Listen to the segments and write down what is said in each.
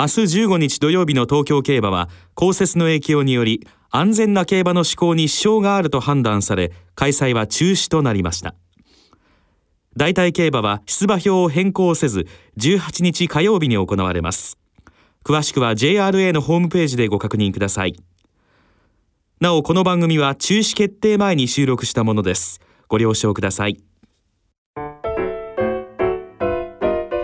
明日15日土曜日の東京競馬は降雪の影響により安全な競馬の施行に支障があると判断され開催は中止となりました。大体競馬は出馬表を変更せず18日火曜日に行われます。詳しくは JRA のホームページでご確認ください。なおこの番組は中止決定前に収録したものです。ご了承ください。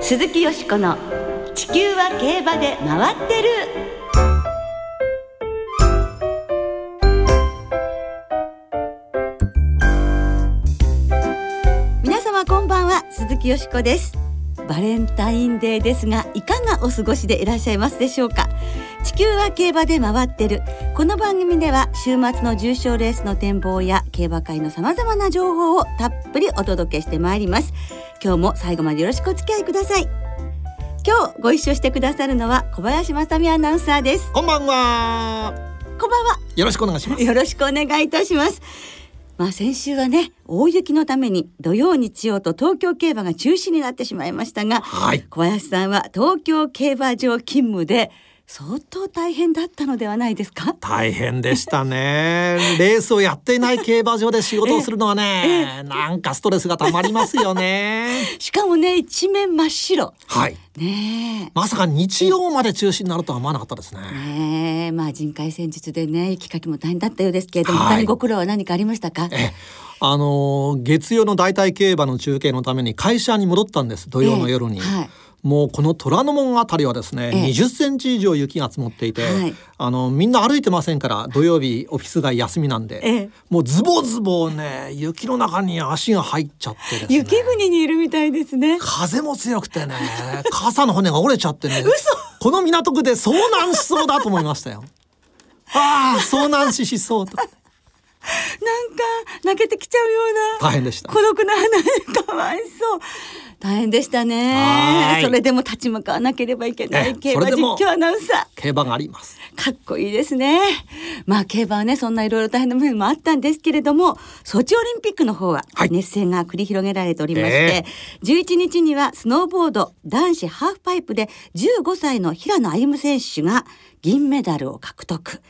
鈴木よしこの地球は競馬で回ってる。皆様こんばんは鈴木よしこです。バレンタインデーですがいかがお過ごしでいらっしゃいますでしょうか。地球は競馬で回ってる。この番組では週末の重賞レースの展望や競馬界のさまざまな情報をたっぷりお届けしてまいります。今日も最後までよろしくお付き合いください。今日ご一緒してくださるのは小林正美アナウンサーですこんばんは。こんばんはよろしくお願いします。よろしくお願いいたしますまあ先週はね大雪のために土曜日曜と東京競馬が中止になってしまいましたがはい。小林さんは東京競馬場勤務で相当大変だったのではないですか？大変でしたね。レースをやっていない競馬場で仕事をするのはね、なんかストレスがたまりますよね。しかもね一面真っ白はい。ねまさか日曜まで中止になるとは思わなかったですえね。ねえまあ人海戦術でね雪かきも大変だったようですけれども、はい他にご苦労は何かありましたか？ええ、あのー月曜の大体競馬の中継のために会社に戻ったんです。土曜の夜に。ええはいもうこの虎ノ門あたりはですね、ええ。20センチ以上雪が積もっていて、はい。あのみんな歩いてませんから土曜日オフィス街休みなんで、ええ。もうズボズボね雪の中に足が入っちゃってですね。雪国にいるみたいですね。風も強くてね傘の骨が折れちゃってね。この港区で遭難しそうだと思いましたよ。ああ遭難死しそうと。なんか泣けてきちゃうような。大変でした。孤独な花かわいそう大変でしたはねい。それでも立ち向かわなければいけないええ競馬実況アナウンサ競馬があります。ーかっこいいですね。まあ競馬はねそんないろいろ大変な面もあったんですけれどもソチオリンピックの方ははい。熱戦が繰り広げられておりまして、え11日にはスノーボード男子ハーフパイプで15歳の平野歩夢選手が銀メダルを獲得。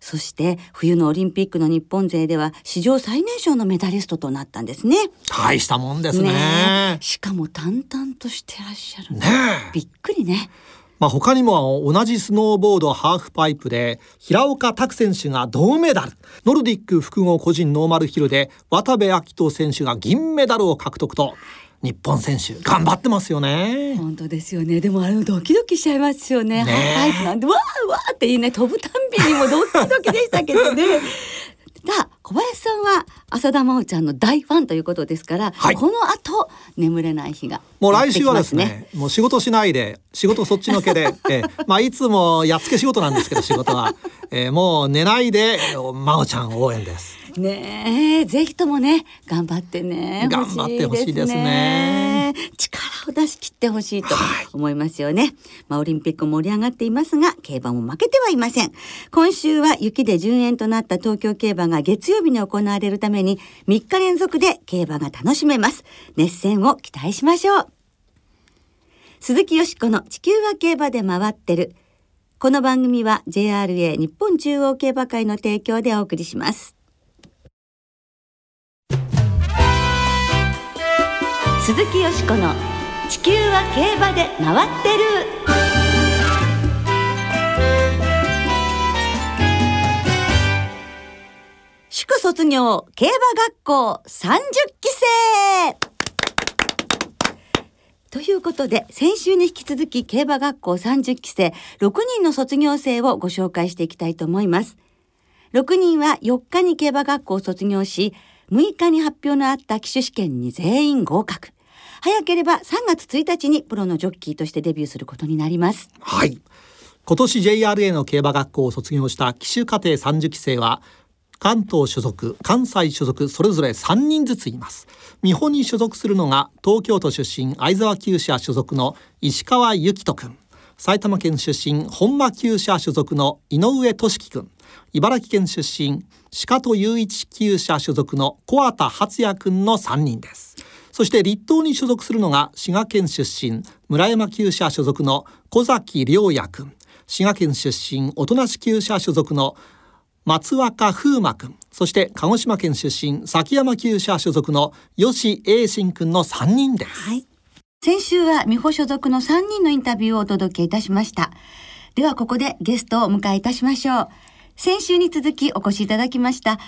そして冬のオリンピックの日本勢では史上最年少のメダリストとなったんですね。大したもんですね。ね。えしかも淡々としてらっしゃる、ねえびっくりね。まあ、他にも同じスノーボードハーフパイプで平岡拓選手が銅メダルノルディック複合個人ノーマルヒルで渡部暁斗選手が銀メダルを獲得と日本選手頑張ってますよね。本当ですよね。でもあれドキドキしちゃいますよね。ねえハーフパイプなんでわーわーっていうね飛ぶたんびにもドキドキでしたけどね。さあ小林さんは浅田真央ちゃんの大ファンということですから、はい。この後眠れない日がもう来週はですねもう仕事しないで仕事そっちのけで、えーまあいつもやっつけ仕事なんですけど仕事は、えーもう寝ないで真央ちゃん応援です。ね。ねえぜひともね頑張ってね頑張ってほしいですね。力を出し切ってほしいと思いますよね、まあオリンピック盛り上がっていますが競馬も負けてはいません。今週は雪で順延となった東京競馬が月曜日に行われるために3日連続で競馬が楽しめます。熱戦を期待しましょう。鈴木よしこの地球は競馬で回ってる。この番組は JRA 日本中央競馬会の提供でお送りします。鈴木よしこの地球は競馬で回ってる。祝卒業競馬学校30期生。ということで先週に引き続き競馬学校30期生6人の卒業生をご紹介していきたいと思います。6人は4日に競馬学校を卒業し6日に発表のあった騎手試験に全員合格。早ければ3月1日にプロのジョッキーとしてデビューすることになります。はい。今年 JRA の競馬学校を卒業した騎手課程30期生は関東所属、関西所属それぞれ3人ずついます。美穂に所属するのが東京都出身相沢厩舎所属の石川幸人くん。埼玉県出身本間厩舎所属の井上俊樹くん。茨城県出身鹿戸雄一厩舎所属の小畑初也くんの3人です。そして立東に所属するのが滋賀県出身村山厩舎所属の小崎良也君滋賀県出身大人支給者所属の松若風磨君そして鹿児島県出身崎山厩舎所属の吉栄信君の3人です、はい、先週は美穂所属の3人のインタビューをお届けいたしました。ではここでゲストをお迎えいたしましょう。先週に続きお越しいただきました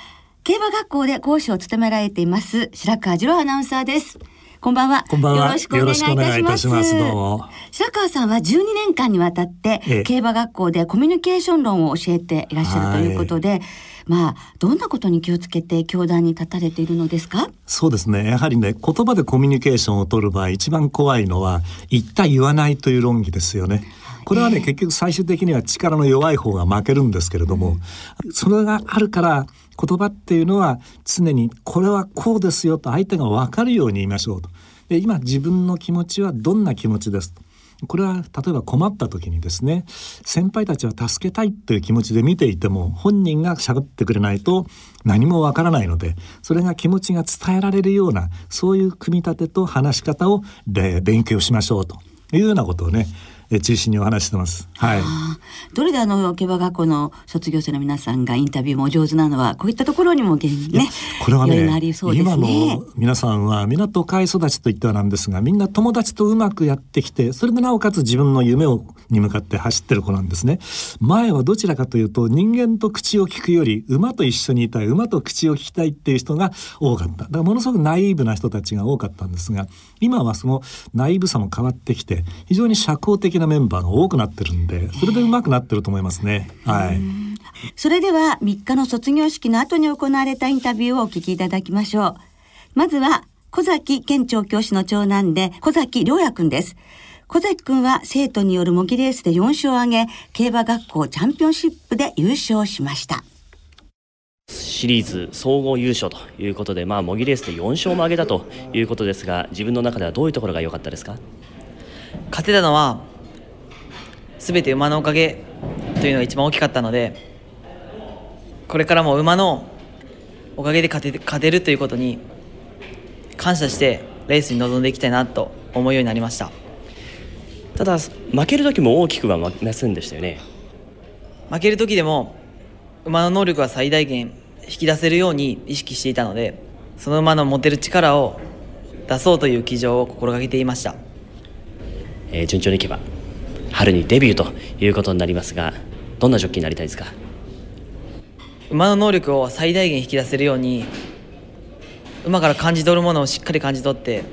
競馬学校で講師を務められています白川次郎アナウンサーです。こんばんは。こんばんは。よろしくお願いいたします。どうも。白川さんは12年間にわたって、競馬学校でコミュニケーション論を教えていらっしゃるということで、まあ、どんなことに気をつけて教壇に立たれているのですか？そうですね。やはりね、言葉でコミュニケーションを取る場合、一番怖いのは、言った言わないという論議ですよね。これはね、えー、結局最終的には力の弱い方が負けるんですけれども、うん、それがあるから言葉っていうのは常にこれはこうですよと相手が分かるように言いましょうと。で今自分の気持ちはどんな気持ちですと。これは例えば困った時にですね先輩たちは助けたいという気持ちで見ていても本人がしゃべってくれないと何もわからないのでそれが気持ちが伝えられるようなそういう組み立てと話し方を勉強しましょうというようなことをね中心にお話してます。はい。どれであの競馬学校の卒業生の皆さんがインタビューも上手なのはこういったところにもねこれはね、ね、今の皆さんは皆都会育ちといってはなんですがみんな友達とうまくやってきてそれでなおかつ自分の夢をに向かって走ってる子なんですね。前はどちらかというと人間と口を聞くより馬と一緒にいたい馬と口を聞きたいっていう人が多かった。だからものすごくナイーブな人たちが多かったんですが今はそのナイーブさも変わってきて非常に社交的なメンバーが多くなってるんでそれで上手くなってると思いますね。はい。それでは3日の卒業式の後に行われたインタビューをお聞きいただきましょう。まずは小崎県調教師の長男で小崎良也くんです。小崎くんは生徒による模擬レースで4勝を挙げ、競馬学校チャンピオンシップで優勝しました。シリーズ総合優勝ということで、まあ、模擬レースで4勝も挙げたということですが自分の中ではどういうところが良かったですか？勝てたのは全て馬のおかげというのが一番大きかったのでこれからも馬のおかげで勝て勝てるということに感謝してレースに臨んでいきたいなと思うようになりました。ただ負ける時も大きくは負けませんでしたよね。負ける時でも馬の能力は最大限引き出せるように意識していたのでその馬の持てる力を出そうという騎乗を心がけていました、えー、順調にいけば春にデビューということになりますがどんなジョッキーになりたいですか？馬の能力を最大限引き出せるように馬から感じ取るものをしっかり感じ取って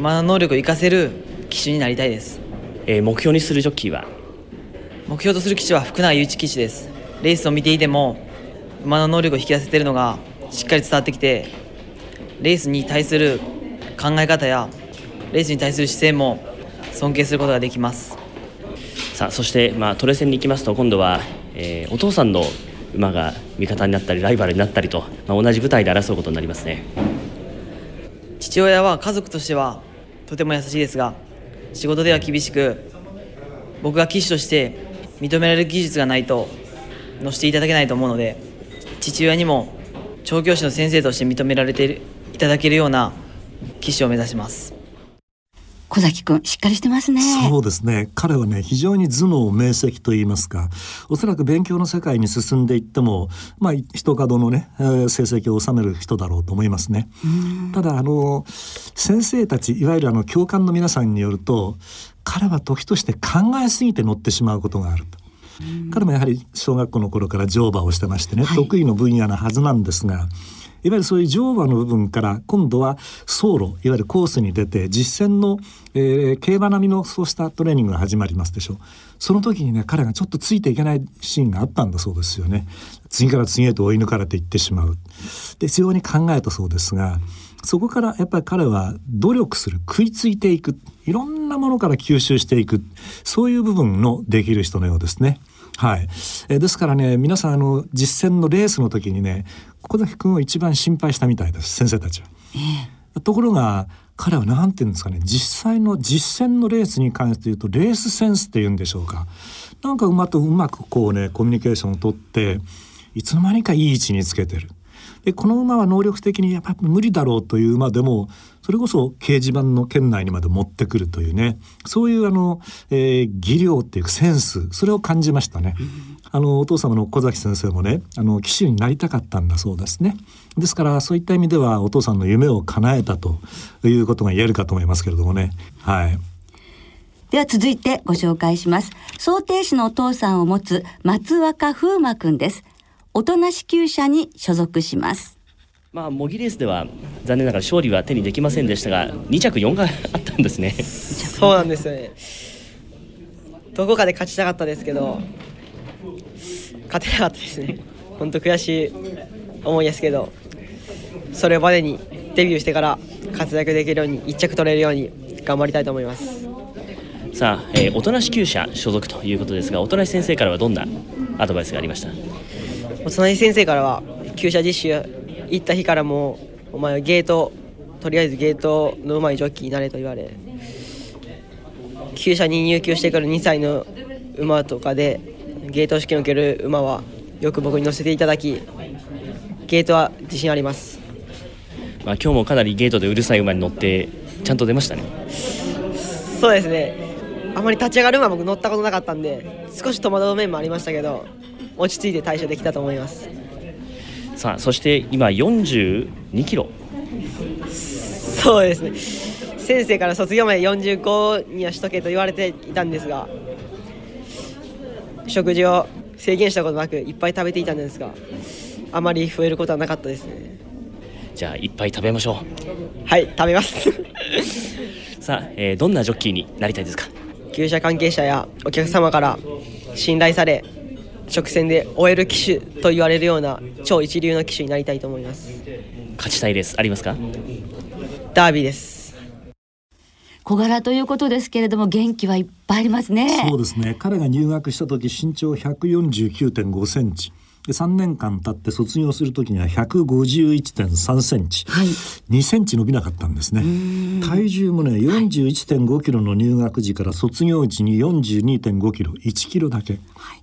馬の能力を生かせる騎手になりたいです、えー、目標にするジョッキーは？目標とする騎手は福永祐一騎手です。レースを見ていても馬の能力を引き出せているのがしっかり伝わってきてレースに対する考え方やレースに対する姿勢も尊敬することができます。さあそして、まあ、トレセンに行きますと今度は、えー、お父さんの馬が味方になったりライバルになったりと、まあ、同じ舞台で争うことになりますね。父親は家族としてはとても優しいですが仕事では厳しく僕が騎手として認められる技術がないと乗せていただけないと思うので父親にも調教師の先生として認められていただけるような騎手を目指します。小崎君しっかりしてますね。そうですね。彼はね非常に頭脳明晰と言いますかおそらく勉強の世界に進んでいってもまあ一角のね、えー、成績を収める人だろうと思いますね。ただあの先生たちいわゆるあの教官の皆さんによると彼は時として考えすぎて乗ってしまうことがあると。彼もやはり小学校の頃から乗馬をしてましてね、はい、得意の分野なはずなんですがいわゆるそういう乗馬の部分から今度は走路いわゆるコースに出て実践の、えー、競馬並みのそうしたトレーニングが始まりますでしょう。その時にね彼がちょっとついていけないシーンがあったんだそうですよね。次から次へと追い抜かれていってしまう。で非常に考えたそうですがそこからやっぱり彼は努力する食いついていくいろんなものから吸収していくそういう部分のできる人のようですね。はい、えですからね皆さんあの実践のレースの時にね小崎君を一番心配したみたいです先生たちは。えー、ところが彼は何て言うんですかね実際の実践のレースに関して言うとレースセンスっていうんでしょうかなんか馬とうまくこうねコミュニケーションをとっていつの間にかいい位置につけてる。でこの馬は能力的にやっぱり無理だろうという馬でもそれこそ掲示板の圏内にまで持ってくるというねそういうあの、えー、技量っていうかセンスそれを感じましたね。あのお父様の小崎先生もねあの騎手になりたかったんだそうですね。ですからそういった意味ではお父さんの夢を叶えたということが言えるかと思いますけれどもね。はい。では続いてご紹介します。想定士のお父さんを持つ松若風磨くんです。おとなし厩舎に所属します。まあ、模擬レースでは残念ながら勝利は手にできませんでしたが2着4があったんですね。そうなんですよね。どこかで勝ちたかったですけど勝てなかったですね。本当悔しい思いですけどそれまでにデビューしてから活躍できるように1着取れるように頑張りたいと思います。さあ、えー、おとなし厩舎所属ということですがおとなし先生からはどんなアドバイスがありました？おとなし先生からは厩舎実習行った日からもうお前はゲートとりあえずゲートのうまいジョッキーになれと言われ厩舎に入厩してくる2歳の馬とかでゲート試験を受ける馬はよく僕に乗せていただきゲートは自信あります、まあ、今日もかなりゲートでうるさい馬に乗ってちゃんと出ましたね。そうですね。あまり立ち上がる馬僕乗ったことなかったんで少し戸惑う面もありましたけど落ち着いて対処できたと思いますさあそして今42キロ。そうですね。先生から卒業まで45にはしとけと言われていたんですが食事を制限したことなくいっぱい食べていたんですがあまり増えることはなかったですね。じゃあいっぱい食べましょう。はい食べます。さあ、えー、どんなジョッキーになりたいですか？厩舎関係者やお客様から信頼され直線で終える騎手と言われるような超一流の騎手になりたいと思います。勝ちたいです。ありますか？ダービーです。小柄ということですけれども元気はいっぱいありますね。そうですね。彼が入学した時身長149.5センチ。で3年間経って卒業する時には151.3センチ、はい、2センチ伸びなかったんですね。体重もね41.5キロの入学時から卒業時に42.5キロ。1キロだけ、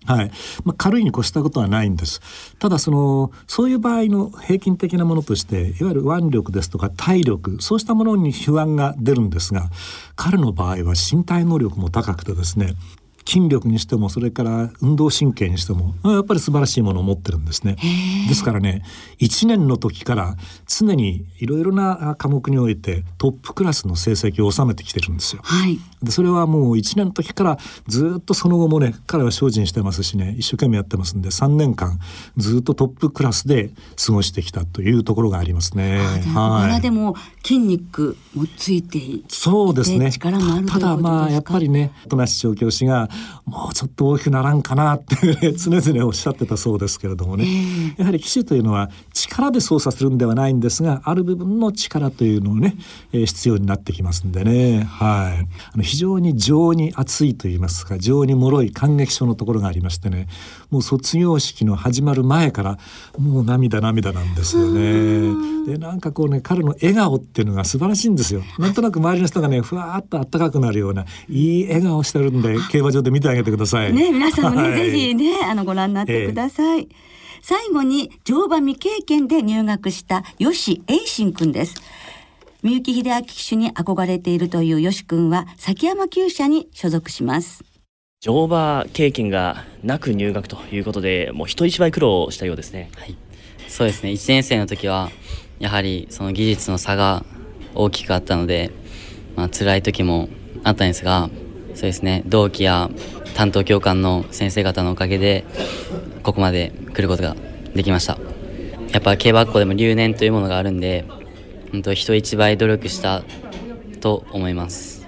はい、はい、まあ、軽いに越したことはないんですただそのそういう場合の平均的なものとしていわゆる腕力ですとか体力そうしたものに不安が出るんですが彼の場合は身体能力も高くてですね筋力にしてもそれから運動神経にしてもやっぱり素晴らしいものを持ってるんですね。ですからね1年の時から常にいろいろな科目においてトップクラスの成績を収めてきてるんですよ。はい、でそれはもう1年の時からずっとその後もね彼は精進してますしね一生懸命やってますんで3年間ずっとトップクラスで過ごしてきたというところがありますね。はい、でも筋肉もついてそうですね。ただまあやっぱりね戸梨調教師がもうちょっと大きくならんかなって 常々おっしゃってたそうですけれどもね、えー、やはり騎手というのは力で操作するんではないんですがある部分の力というのをね、えー、必要になってきますんでね、はい、あの非常に情に熱いと言いますか情に脆い感激症のところがありましてねもう卒業式の始まる前からもう涙涙なんですよね。でなんかこうね彼の笑顔っていうのが素晴らしいんですよ。なんとなく周りの人がねふわっと暖かくなるようないい笑顔してるんで競馬場で見てあげてください。ね皆さんもね、はい、ぜひねあのご覧になってください。えー、最後に乗馬未経験で入学した吉栄信くんです。三幸秀明騎手に憧れているという吉くんは崎山厩舎に所属します。乗馬経験がなく入学ということでもう人一倍苦労したようですね。はい、そうですね1年生の時はやはりその技術の差が大きくあったので、まあ辛い時もあったんですがそうですね同期や担当教官の先生方のおかげでここまで来ることができましたやっぱ競馬学校でも留年というものがあるんで人一倍努力したと思います。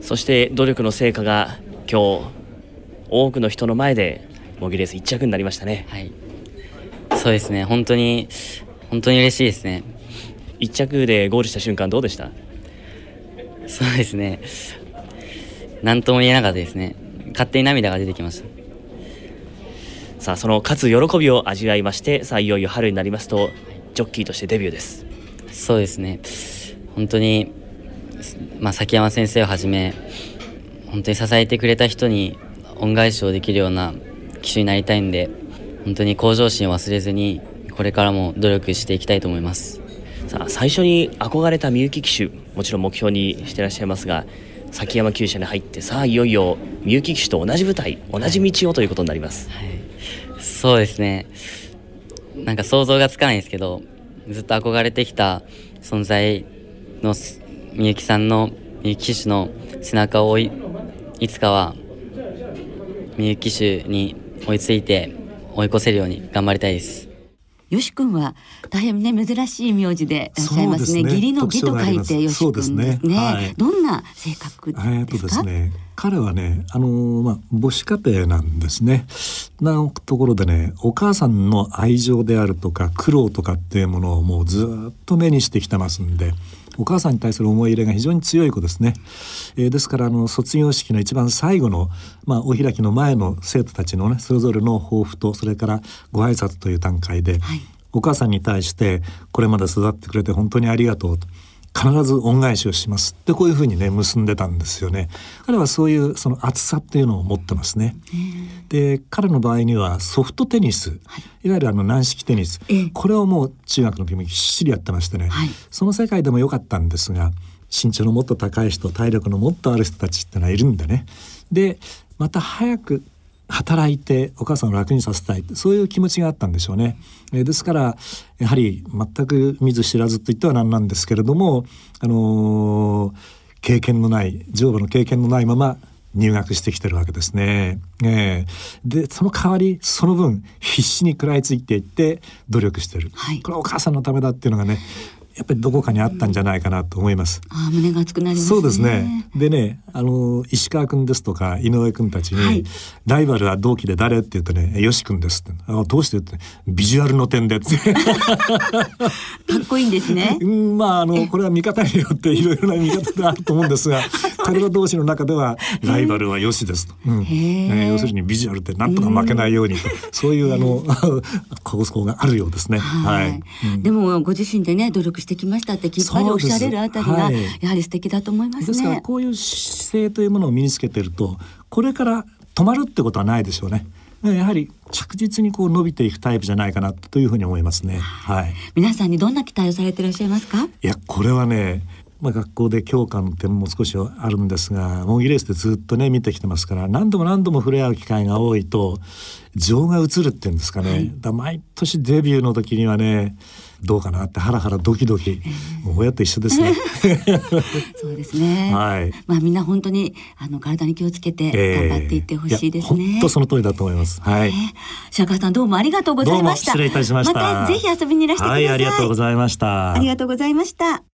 そして努力の成果が今日多くの人の前で模擬レース1着になりましたね。はい。そうですね。本当に本当に嬉しいですね。1着でゴールした瞬間どうでした？そうですね。何とも言えなかったですね。勝手に涙が出てきました。さあその勝つ喜びを味わいましてさあいよいよ春になりますとジョッキーとしてデビューですそうですね。本当に、まあ、崎山先生をはじめ本当に支えてくれた人に恩返しをできるような騎手になりたいんで本当に向上心を忘れずにここれからも努力していきたいと思います。さあ最初に憧れたみゆき騎手もちろん目標にしてらっしゃいますが崎山厩舎に入ってさあいよいよみゆき騎手と同じ舞台同じ道をということになります、はい、そうですね。なんか想像がつかないですけどずっと憧れてきた存在のみゆきさんのみゆき騎手の背中を追いいつかはみゆき騎手に追いついて追い越せるように頑張りたいです。よし君は大変ね珍しい名字でいらっしゃいますね。すね義理の義と書いてよし君ですね。すねはいどんな性格ですか？えーとですね、彼はね、あのーまあ、母子家庭なんですね。なところでね、お母さんの愛情であるとか苦労とかっていうものをもうずっと目にしてきてますんで、お母さんに対する思い入れが非常に強い子ですね。えーですからあの卒業式の一番最後の、まあ、お開きの前の生徒たちのねそれぞれの抱負とそれからご挨拶という段階で、はいお母さんに対してこれまで育ってくれて本当にありがとうと必ず恩返しをします。ってこういうふうにね結んでたんですよね。彼はそういうその熱さっていうのを持ってますね。で彼の場合にはソフトテニス、い、わゆるあの軟式テニスええ。これをもう中学の時もぎっしりやってましてね、はい。その世界でも良かったんですが身長のもっと高い人体力のもっとある人たちってのはいるんでね。でまた早く働いてお母さんを楽にさせたいそういう気持ちがあったんでしょうね。えーですからやはり全く見ず知らずと言ってはなんなんですけれども、あのー経験のない乗馬の経験のないまま入学してきてるわけですね。ええでその代わりその分必死に食らいついていって努力してる、はいこれはお母さんのためだっていうのがねやっぱりどこかにあったんじゃないかなと思います。あー胸が熱くなりますね。そうですね。でね、あの石川君ですとか井上君たちに、はいライバルは同期で誰って言うとね、よし君ですって。あどうしてってビジュアルの点でって。かっこいいんですね。うんまああのこれは見方によっていろいろな見方があると思うんですが、彼ら同士の中ではライバルはよしですと。うんえー要するにビジュアルってなんとか負けないようにと、そういうあの 構想があるようですね。はい。うんでもご自身でね努力してきましたってきっぱりおっしゃれるあたりが、やはり素敵だと思いますですからね。こういう姿勢というものを身につけてるとこれから止まるってことはないでしょうね。やはり着実にこう伸びていくタイプじゃないかなというふうに思いますね。はい。皆さんにどんな期待をされていらっしゃいますか？いやこれはね、まあ、学校で教科の点も少しあるんですが模擬レースでずっとね見てきてますから何度も何度も触れ合う機会が多いと情が移るっていうんですかね、だから毎年デビューの時にはねどうかなってハラハラドキドキ、親と一緒ですね。そうですね。はいまあみんな本当にあの体に気をつけてええ頑張っていってほしいですね。や本当その通りだと思います。はい。白川さんどうもありがとうございました。失礼いたしましたまたぜひ遊びにいらしてください。はい、ありがとうございました。ありがとうございました。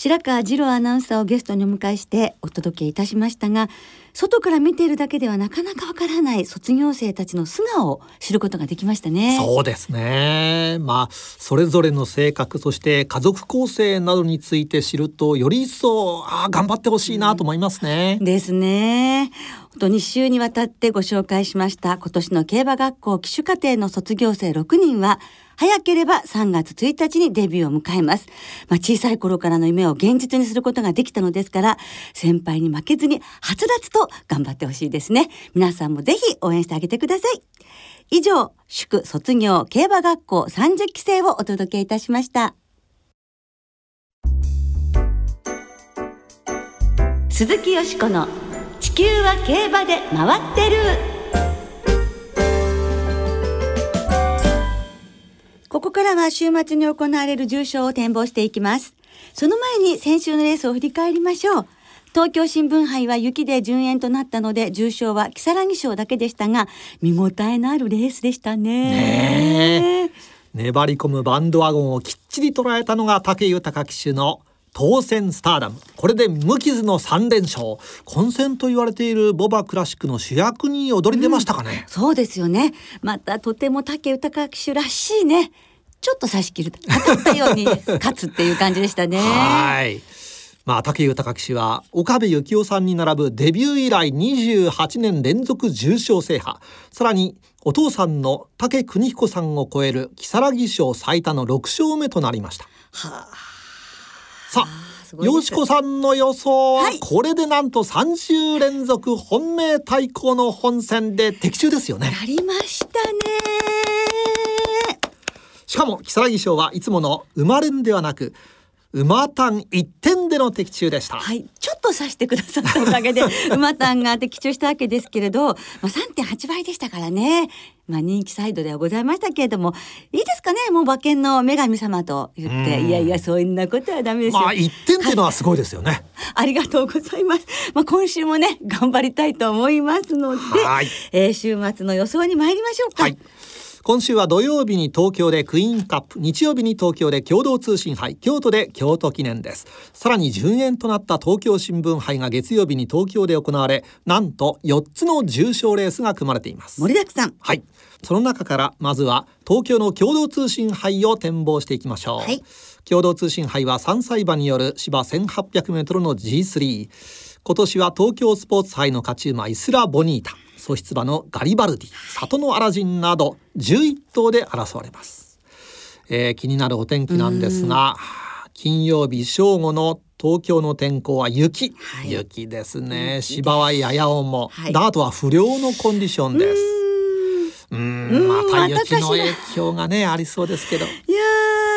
白川次郎アナウンサーをゲストにお迎えしてお届けいたしましたが外から見ているだけではなかなかわからない卒業生たちの素顔を知ることができましたね。そうですね。まあそれぞれの性格そして家族構成などについて知るとより一層あー頑張ってほしいなと思いますね。ですね。本当に週にわたってご紹介しました今年の競馬学校騎手課程の卒業生6人は早ければ3月1日にデビューを迎えます。まあ、小さい頃からの夢を現実にすることができたのですから、先輩に負けずにはつらつと頑張ってほしいですね。皆さんもぜひ応援してあげてください。以上、祝卒業競馬学校30期生をお届けいたしました。鈴木よしこの地球は競馬で回ってるここからは週末に行われる重賞を展望していきます。その前に先週のレースを振り返りましょう。東京新聞杯は雪で順延となったので重賞は如月賞だけでしたが見応えのあるレースでしたね。ね粘り込むバンドワゴンをきっちり捉えたのが武豊騎手の当選スターダムこれで無傷の3連勝混戦と言われているボバクラシックの主役に躍り出ましたかね、そうですよね。またとても武豊騎手らしいね。ちょっと差し切る当たったように 勝つっていう感じでしたね。はい。まあ武豊騎手は岡部幸雄さんに並ぶデビュー以来28年連続重賞制覇さらにお父さんの武邦彦さんを超える如月賞最多の6勝目となりましたはあ、さあよしこさんの予想ははい。これでなんと3週連続本命対抗の本戦で的中ですよね。なりましたね。しかも如月賞はいつもの生まれんではなく馬単一点での的中でした。はい、ちょっとさしてくださったおかげで 馬単が的中したわけですけれど、まあ、3.8倍でしたからね。まあ人気サイドではございましたけれども、いいですかね、もう馬券の女神様と言って、いやいや、そんなことはダメですよ。まあ一点っていうのはすごいですよね。ありがとうございます。まあ、今週もね、頑張りたいと思いますので、はいえー週末の予想に参りましょうか。はい。今週は土曜日に東京でクイーンカップ、日曜日に東京で共同通信杯、京都で京都記念です。さらに順延となった東京新聞杯が月曜日に東京で行われ、なんと4つの重賞レースが組まれています。盛りだくさん。はい。その中からまずは東京の共同通信杯を展望していきましょう。はい共同通信杯は3歳馬による芝1800メートルの G3。今年は東京スポーツ杯の勝ち馬イスラ・ボニータ、素質馬のガリバルディ、里のアラジンなど11頭で争われます。えー気になるお天気なんですが、金曜日正午の東京の天候は雪、はい雪ですね。芝はやや重、はいダートは不良のコンディションです。うん、また雪の影響がねありそうですけど。いや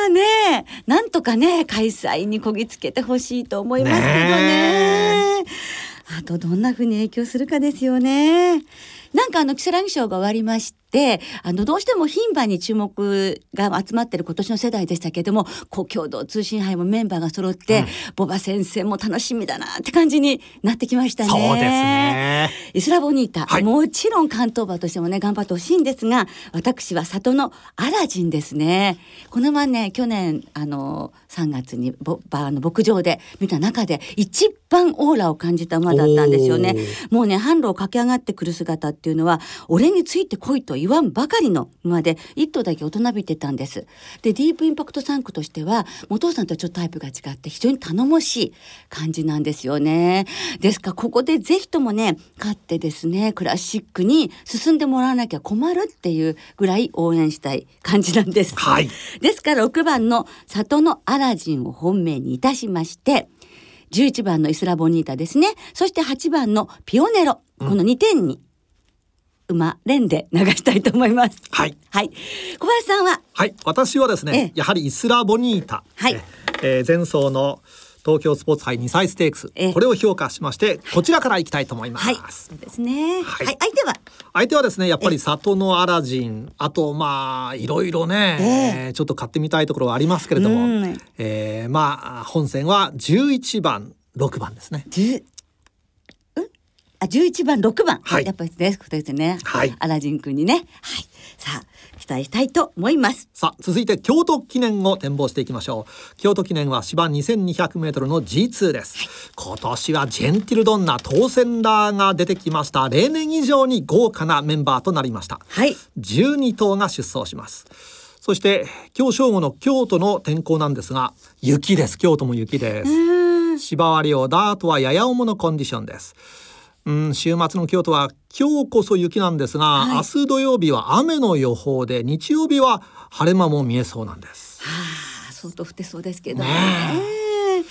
ーねなんとかね開催にこぎつけてほしいと思いますけどねねあとどんな風に影響するかですよね。なんかあの木更木賞が終わりましてあのどうしても牝馬に注目が集まってる今年の世代でしたけどもこう共同通信杯もメンバーが揃って、ボバ先生も楽しみだなって感じになってきましたね。そうですね。イスラボニータ、はい。もちろん関東馬としてもね頑張ってほしいんですが私は里のアラジンですね。この馬ね去年あの3月にぼばあの牧場で見た中で一番オーラを感じた馬だったんですよね。もうね販路を駆け上がってくる姿っていうのは俺についてこいと言わんばかりの馬で一頭だけ大人びてたんです。でディープインパクト3区としてはお父さんとはちょっとタイプが違って非常に頼もしい感じなんですよね。ですからここでぜひともね勝ってですねクラシックに進んでもらわなきゃ困るっていうぐらい応援したい感じなんです、はい。ですから6番の里のアラジンを本命にいたしまして11番のイスラボニータですね。そして8番のピオネロ。この2点に馬連で流したいと思います。はい。はい。小林さんは？はい、私はですね、ええ。やはりイスラボニータ、はい。えー前走の東京スポーツ杯2歳ステークス、ええ。これを評価しまして、こちらからいきたいと思います。はい。そうですね。はい。はい、相手は？相手はですねやっぱり里のアラジン。あとまあいろいろね、ええ。ーちょっと買ってみたいところはありますけれども、うん。えーまあ本戦は11番6番ですね。10うんあ11番6番、はい。やっぱりですことですね、はい。アラジン君にね。はい。さあ期待したいと思います。さあ続いて京都記念を展望していきましょう。京都記念は芝 2200m の G2 です、今年はジェンティルドンナ当選ラーが出てきました。例年以上に豪華なメンバーとなりました。はい。12頭が出走します。そして今日正午の京都の天候なんですが雪です。京都も雪です。芝は量ダートはやや重のコンディションですうん、週末の京都は今日こそ雪なんですが、はい。明日土曜日は雨の予報で日曜日は晴れ間も見えそうなんです。はあ相当降ってそうですけどね。ね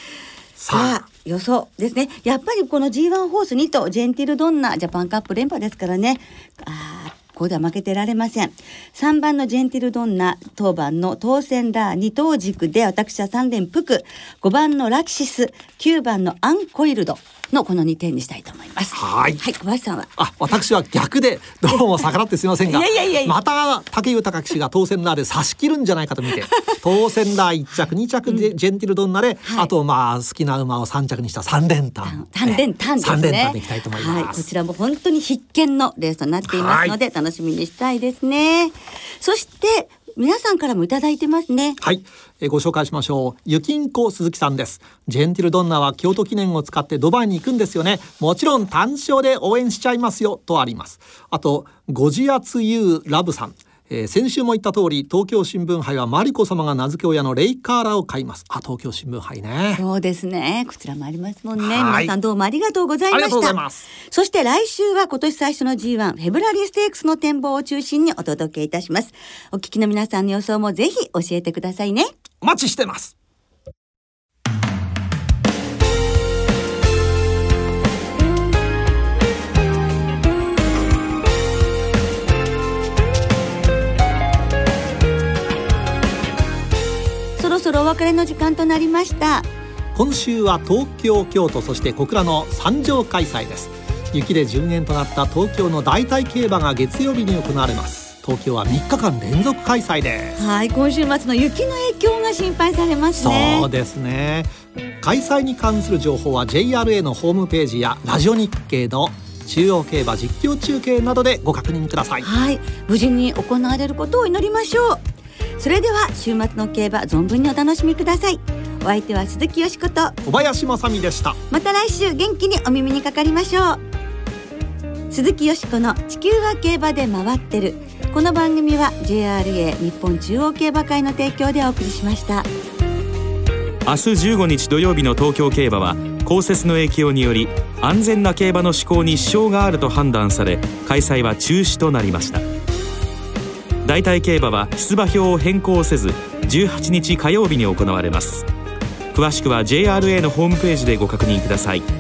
さあ。予想ですね。やっぱりこの G1 ホース2頭ジェンティルドンナジャパンカップ連覇ですからね。あーここでは負けてられません。3番のジェンティルドンナ当番の当選ラー2頭軸で私は3連服5番のラキシス。9番のアンコイルドのこの2点にしたいと思いますはいはい小林さんは？あ、私は逆でどうも逆らってすみませんが、いやいやいやまた武豊騎手が当選ラーで差し切るんじゃないかと見て、当選ラー1着、2着でジェンティルドンナで、はいあとまあ好きな馬を3着にした3連単。三連単ですね。三連単でいきたいと思いはい、ます。こちらも本当に必見のレースとなっていますので、楽しみにしたいですね。そして皆さんからもいただいてますね。はい、えご紹介しましょう。ゆきんこ鈴木さんです。ジェンティルドンナは京都記念を使ってドバイに行くんですよね。もちろん単勝で応援しちゃいますよとあります。あとゴジアツユーラブさん。えー先週も言った通り東京新聞杯はマリコ様が名付け親のレイカーラを買いますあ東京新聞杯ねそうですね。こちらもありますもんね。はい皆さんどうもありがとうございました。そして来週は今年最初の G1 フェブラリーステークスの展望を中心にお届けいたします。お聞きの皆さんの予想もぜひ教えてくださいね。お待ちしてます別れの時間となりました。今週は東京京都そして小倉の三条開催です。雪で順延となった東京の代替競馬が月曜日に行われます。東京は3日間連続開催です。はい今週末の雪の影響が心配されますね。そうですね。開催に関する情報は JRA のホームページやラジオ日経の中央競馬実況中継などでご確認ください。はい無事に行われることを祈りましょうそれでは週末の競馬存分にお楽しみください。お相手は鈴木よしこと。小林正美でした。また来週元気にお耳にかかりましょう。鈴木よしこの地球は競馬で回ってる。この番組は JRA 日本中央競馬会の提供でお送りしました。明日15日土曜日の東京競馬は降雪の影響により安全な競馬の施行に支障があると判断され開催は中止となりました代替競馬は出馬表を変更せず18日火曜日に行われます。詳しくは JRA のホームページでご確認ください。